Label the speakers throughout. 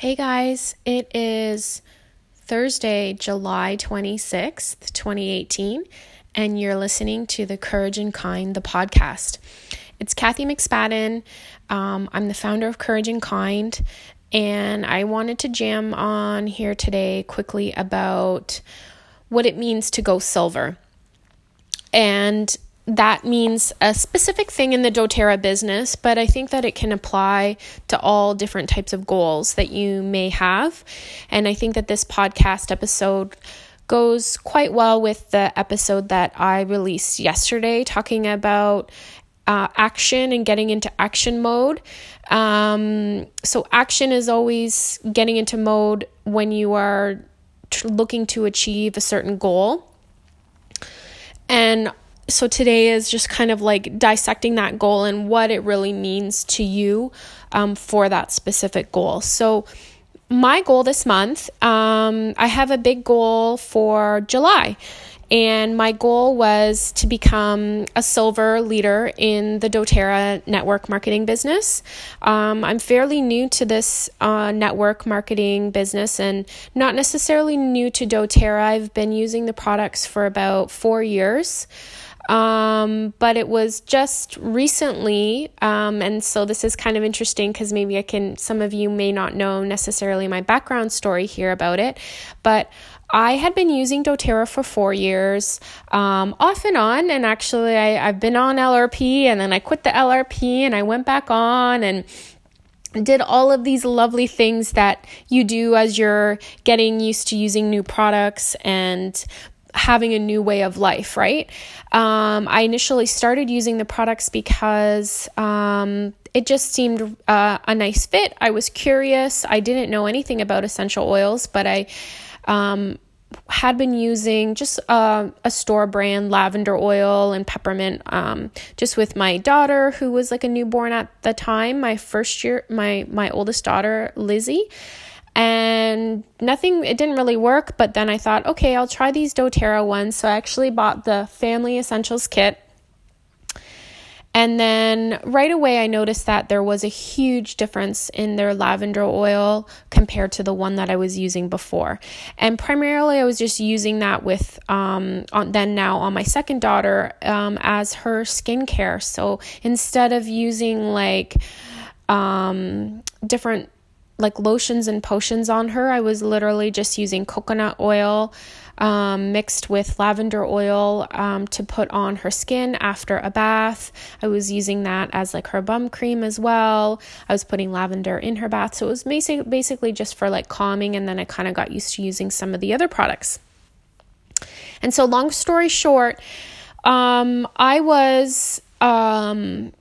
Speaker 1: Hey guys, it is Thursday, July 26th, 2018, and you're listening to the Courage and Kind, the podcast. It's Kathy McSpadden. Um, I'm the founder of Courage and Kind, and I wanted to jam on here today quickly about what it means to go silver. And that means a specific thing in the doTERRA business, but I think that it can apply to all different types of goals that you may have. And I think that this podcast episode goes quite well with the episode that I released yesterday, talking about uh, action and getting into action mode. Um, so, action is always getting into mode when you are looking to achieve a certain goal. And so today is just kind of like dissecting that goal and what it really means to you um, for that specific goal. So, my goal this month, um, I have a big goal for July. And my goal was to become a silver leader in the doTERRA network marketing business. Um, I'm fairly new to this uh, network marketing business and not necessarily new to doTERRA. I've been using the products for about four years. Um, but it was just recently, um, and so this is kind of interesting because maybe I can, some of you may not know necessarily my background story here about it, but I had been using doTERRA for four years, um, off and on. And actually, I, I've been on LRP and then I quit the LRP and I went back on and did all of these lovely things that you do as you're getting used to using new products and having a new way of life, right? Um, I initially started using the products because um, it just seemed uh, a nice fit. I was curious. I didn't know anything about essential oils, but I um, had been using just uh, a store brand lavender oil and peppermint um, just with my daughter who was like a newborn at the time my first year my my oldest daughter lizzie and nothing it didn't really work but then i thought okay i'll try these doterra ones so i actually bought the family essentials kit and then right away, I noticed that there was a huge difference in their lavender oil compared to the one that I was using before. And primarily, I was just using that with, um, on, then now on my second daughter um, as her skincare. So instead of using like um, different like lotions and potions on her. I was literally just using coconut oil um, mixed with lavender oil um, to put on her skin after a bath. I was using that as like her bum cream as well. I was putting lavender in her bath. So it was basic, basically just for like calming. And then I kind of got used to using some of the other products. And so, long story short, um, I was um,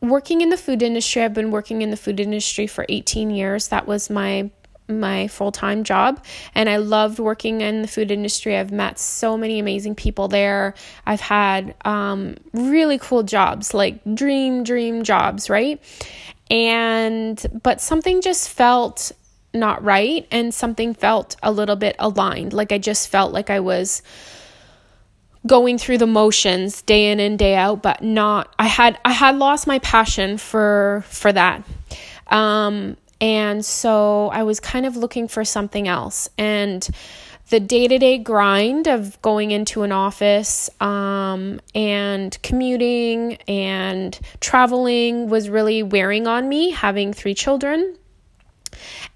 Speaker 1: working in the food industry, I've been working in the food industry for 18 years. That was my my full-time job and I loved working in the food industry. I've met so many amazing people there. I've had um, really cool jobs, like dream dream jobs, right? And but something just felt not right and something felt a little bit aligned. Like I just felt like I was going through the motions day in and day out but not i had i had lost my passion for for that. Um and so i was kind of looking for something else. And the day-to-day grind of going into an office um, and commuting and traveling was really wearing on me having three children.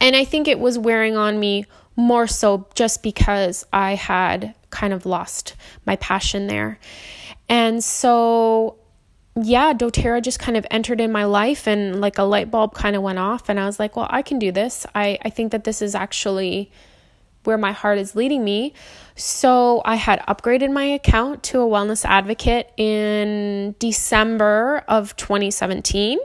Speaker 1: And i think it was wearing on me more so just because i had kind of lost my passion there. And so, yeah, doTERRA just kind of entered in my life and like a light bulb kind of went off. And I was like, well, I can do this. I, I think that this is actually where my heart is leading me. So I had upgraded my account to a wellness advocate in December of 2017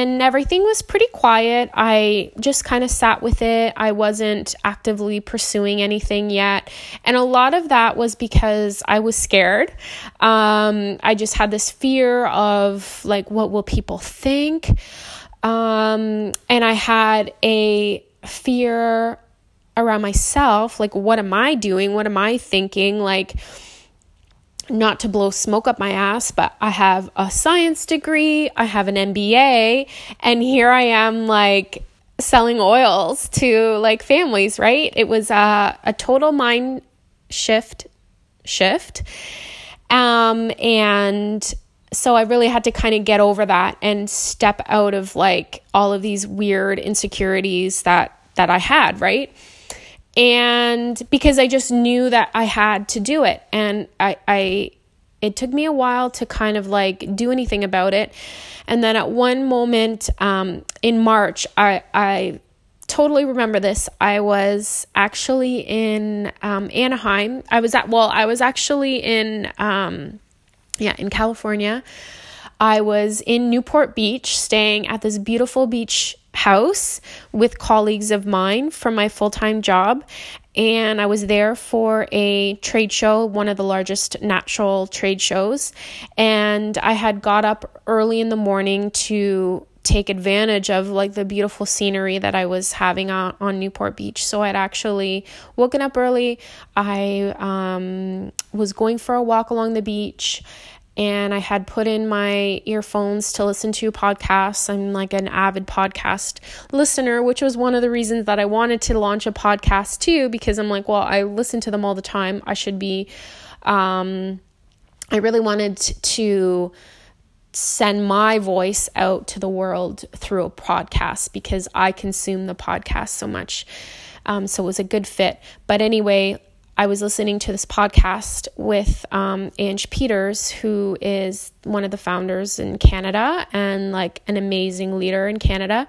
Speaker 1: and everything was pretty quiet. I just kind of sat with it. I wasn't actively pursuing anything yet. And a lot of that was because I was scared. Um, I just had this fear of like, what will people think? Um, and I had a fear around myself like, what am I doing? What am I thinking? Like, not to blow smoke up my ass, but I have a science degree, I have an MBA, and here I am like selling oils to like families, right? It was a, a total mind shift shift. Um, and so I really had to kind of get over that and step out of like all of these weird insecurities that that I had, right? And because I just knew that I had to do it and I I it took me a while to kind of like do anything about it. And then at one moment um, in March, I I totally remember this. I was actually in um, Anaheim. I was at well, I was actually in um, yeah, in California. I was in Newport Beach staying at this beautiful beach house with colleagues of mine from my full time job. And I was there for a trade show, one of the largest natural trade shows. And I had got up early in the morning to take advantage of like the beautiful scenery that I was having on, on Newport Beach. So I'd actually woken up early. I um, was going for a walk along the beach and I had put in my earphones to listen to podcasts. I'm like an avid podcast listener, which was one of the reasons that I wanted to launch a podcast too, because I'm like, well, I listen to them all the time. I should be, um, I really wanted to send my voice out to the world through a podcast because I consume the podcast so much. Um, so it was a good fit. But anyway, I was listening to this podcast with um, Ange Peters, who is one of the founders in Canada and like an amazing leader in Canada.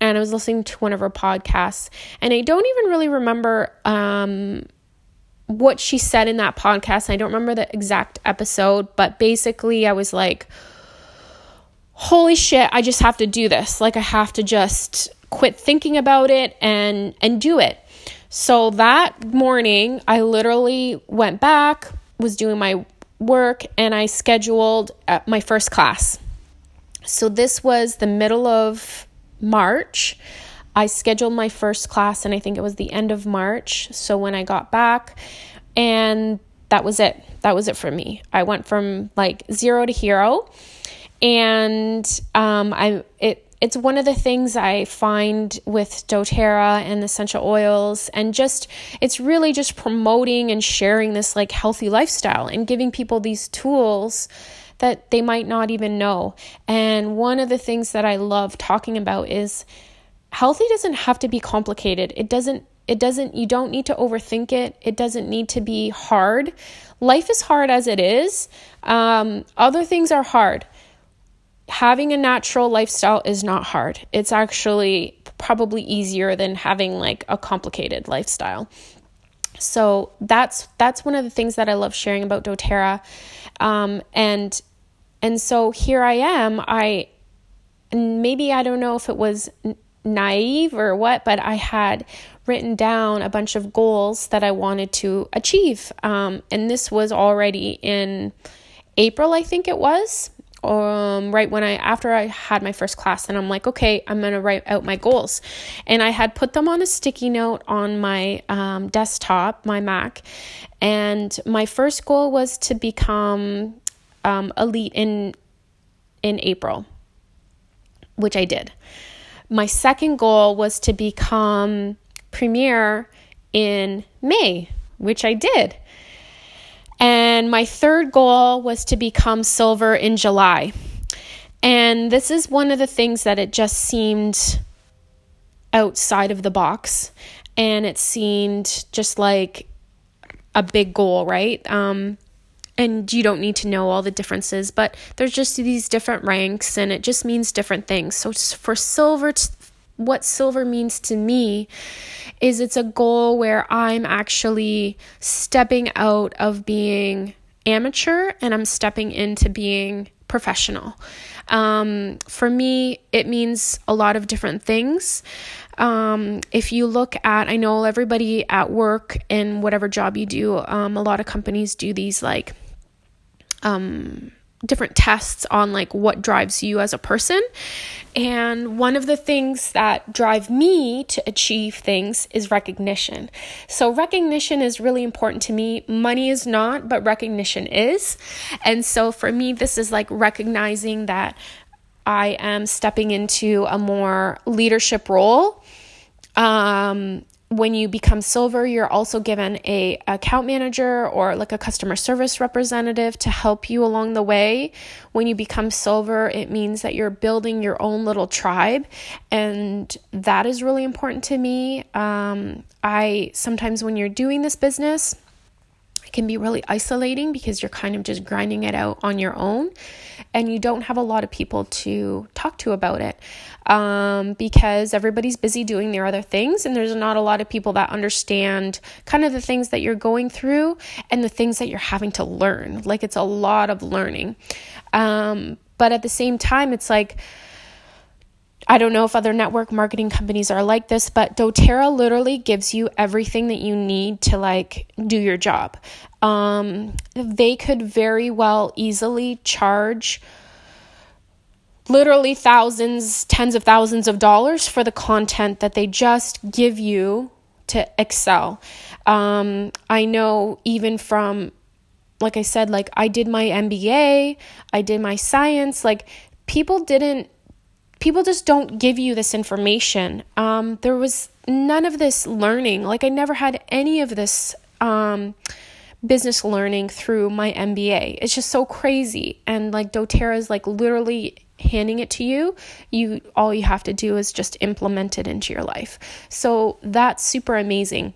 Speaker 1: And I was listening to one of her podcasts, and I don't even really remember um, what she said in that podcast. I don't remember the exact episode, but basically, I was like, holy shit, I just have to do this. Like, I have to just quit thinking about it and and do it so that morning, I literally went back, was doing my work, and I scheduled uh, my first class. So this was the middle of March. I scheduled my first class, and I think it was the end of March. So when I got back, and that was it. That was it for me. I went from like zero to hero, and um, I it it's one of the things I find with doTERRA and essential oils and just it's really just promoting and sharing this like healthy lifestyle and giving people these tools that they might not even know. And one of the things that I love talking about is healthy doesn't have to be complicated. It doesn't it doesn't you don't need to overthink it. It doesn't need to be hard. Life is hard as it is. Um, other things are hard having a natural lifestyle is not hard. It's actually probably easier than having like a complicated lifestyle. So that's that's one of the things that I love sharing about DoTerra, um, and and so here I am. I maybe I don't know if it was naive or what, but I had written down a bunch of goals that I wanted to achieve, um, and this was already in April, I think it was um right when I after I had my first class and I'm like okay I'm to write out my goals. And I had put them on a sticky note on my um, desktop my Mac. And my first goal was to become um, elite in in April which I did. My second goal was to become premier in May which I did and my third goal was to become silver in July. And this is one of the things that it just seemed outside of the box. And it seemed just like a big goal, right? Um, and you don't need to know all the differences, but there's just these different ranks and it just means different things. So for silver, what silver means to me is it's a goal where I'm actually stepping out of being amateur and I'm stepping into being professional. Um, for me, it means a lot of different things. Um, if you look at, I know everybody at work and whatever job you do, um, a lot of companies do these like um, different tests on like what drives you as a person. And one of the things that drive me to achieve things is recognition. So recognition is really important to me. Money is not, but recognition is. And so for me this is like recognizing that I am stepping into a more leadership role. Um, when you become silver you're also given a account manager or like a customer service representative to help you along the way. When you become silver it means that you're building your own little tribe and that is really important to me. Um, i sometimes when you're doing this business it can be really isolating because you're kind of just grinding it out on your own and you don't have a lot of people to talk to about it um, because everybody's busy doing their other things and there's not a lot of people that understand kind of the things that you're going through and the things that you're having to learn. Like it's a lot of learning. Um, but at the same time, it's like, I don't know if other network marketing companies are like this, but doTERRA literally gives you everything that you need to like do your job. Um, they could very well easily charge literally thousands, tens of thousands of dollars for the content that they just give you to excel. Um, I know even from, like I said, like I did my MBA, I did my science, like people didn't people just don't give you this information. Um, there was none of this learning. Like I never had any of this um, business learning through my MBA. It's just so crazy. And like doTERRA is like literally handing it to you. You all you have to do is just implement it into your life. So that's super amazing.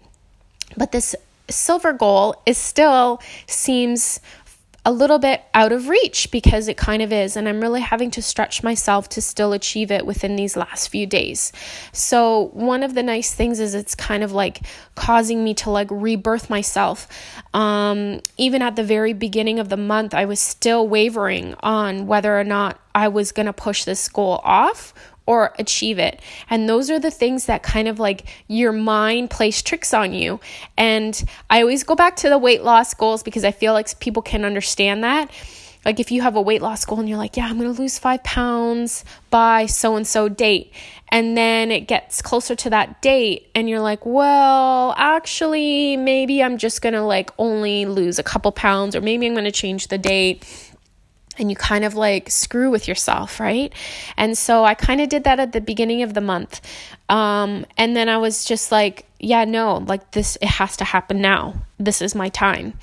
Speaker 1: But this silver goal is still seems a little bit out of reach because it kind of is. And I'm really having to stretch myself to still achieve it within these last few days. So, one of the nice things is it's kind of like causing me to like rebirth myself. Um, even at the very beginning of the month, I was still wavering on whether or not I was going to push this goal off or achieve it. And those are the things that kind of like your mind plays tricks on you. And I always go back to the weight loss goals because I feel like people can understand that. Like if you have a weight loss goal and you're like, yeah, I'm going to lose five pounds by so and so date. And then it gets closer to that date and you're like, well, actually, maybe I'm just going to like only lose a couple pounds or maybe I'm going to change the date and you kind of like screw with yourself, right? And so I kind of did that at the beginning of the month. Um, and then I was just like, yeah, no, like this, it has to happen now. This is my time.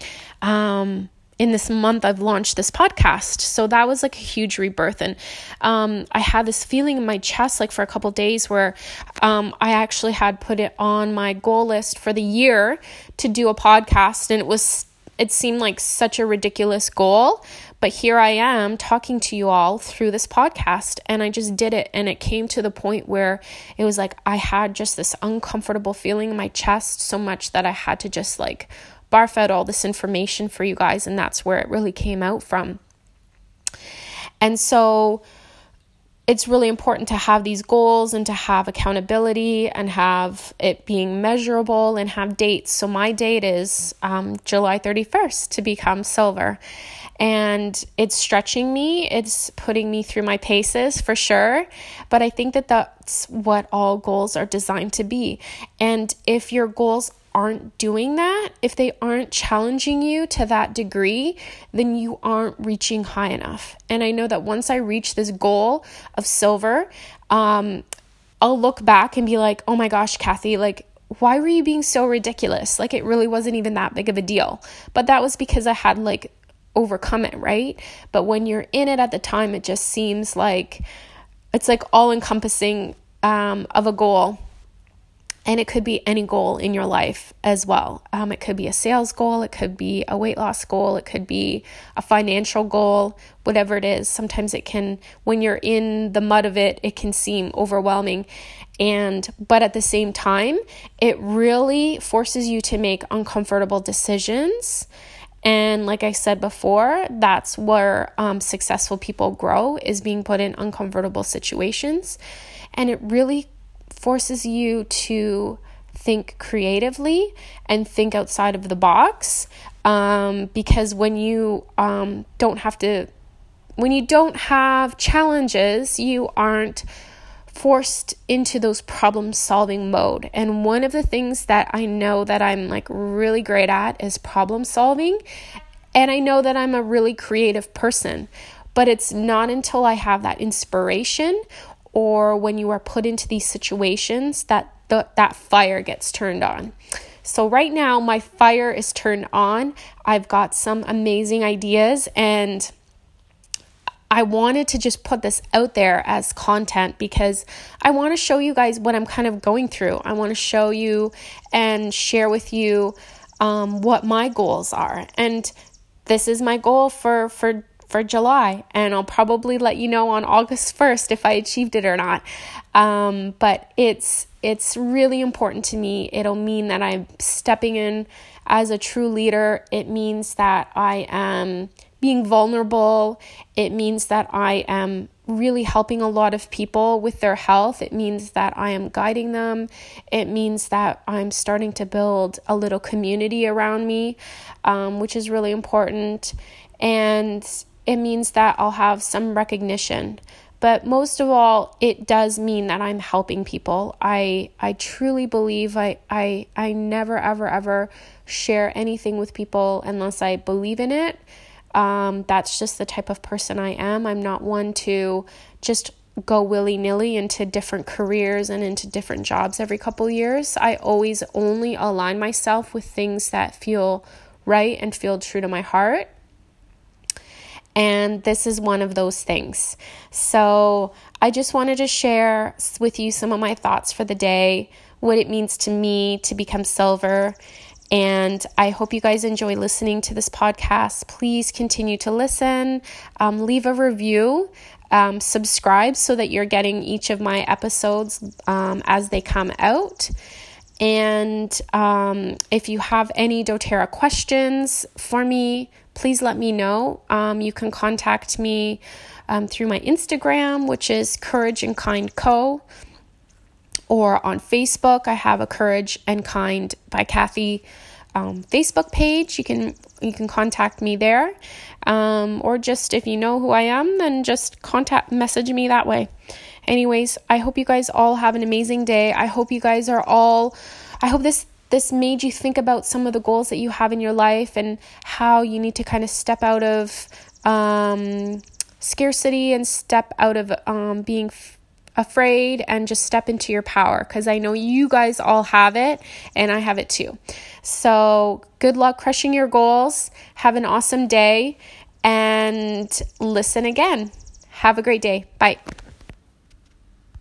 Speaker 1: Um, in this month, I've launched this podcast. So that was like a huge rebirth. And um, I had this feeling in my chest, like for a couple days, where um, I actually had put it on my goal list for the year to do a podcast. And it was, it seemed like such a ridiculous goal but here I am talking to you all through this podcast, and I just did it. And it came to the point where it was like I had just this uncomfortable feeling in my chest so much that I had to just like barf out all this information for you guys. And that's where it really came out from. And so, it's really important to have these goals and to have accountability and have it being measurable and have dates. So, my date is um, July 31st to become silver. And it's stretching me. It's putting me through my paces for sure. But i think that that's what all goals are designed to be. And if your goals aren't doing that if they aren't challenging you to that degree then you aren't reaching high enough and i know that once i reach this goal of silver um, i'll look back and be like oh my gosh kathy like why were you being so ridiculous? Like, it really wasn't even that big of a deal. But that was because I had like overcome it, right? But when you're in it at the time, it just seems like it's like all encompassing um, of a goal. And it could be any goal in your life as well. Um, it could be a sales goal, it could be a weight loss goal, it could be a financial goal, whatever it is. Sometimes it can, when you're in the mud of it, it can seem overwhelming. And, but at the same time, it really forces you to make uncomfortable decisions and like I said before, that's where um, successful people grow is being put in uncomfortable situations. And it really forces you to think creatively and think outside of the box. Um, because when you um, don't have to, when you don't have challenges, you aren't forced into those problem solving mode. And one of the things that I know that I'm like really great at is problem solving. And I know that I'm a really creative person. But it's not until I have that inspiration or when you are put into these situations that the, that fire gets turned on. So, right now, my fire is turned on. I've got some amazing ideas, and I wanted to just put this out there as content because I want to show you guys what I'm kind of going through. I want to show you and share with you um, what my goals are. And this is my goal for, for for July, and I'll probably let you know on August 1st if I achieved it or not. Um, but it's it's really important to me. It'll mean that I'm stepping in as a true leader. It means that I am being vulnerable. It means that I am really helping a lot of people with their health. It means that I am guiding them. It means that I'm starting to build a little community around me, um, which is really important. And it means that I'll have some recognition. But most of all, it does mean that I'm helping people. I I truly believe I I I never ever ever share anything with people unless I believe in it. Um, that's just the type of person I am. I'm not one to just go willy nilly into different careers and into different jobs every couple years. I always only align myself with things that feel right and feel true to my heart. And this is one of those things. So I just wanted to share with you some of my thoughts for the day, what it means to me to become silver. And I hope you guys enjoy listening to this podcast. Please continue to listen, um, leave a review. Um, subscribe so that you're getting each of my episodes um, as they come out. And um, if you have any doTERRA questions for me, please let me know. Um, you can contact me um, through my Instagram, which is Courage and Kind Co. Or on Facebook, I have a Courage and Kind by Kathy um, Facebook page. You can you can contact me there, um, or just if you know who I am, then just contact message me that way. Anyways, I hope you guys all have an amazing day. I hope you guys are all. I hope this this made you think about some of the goals that you have in your life and how you need to kind of step out of um, scarcity and step out of um, being f- afraid and just step into your power because I know you guys all have it and I have it too. So, good luck crushing your goals. Have an awesome day and listen again. Have a great day. Bye.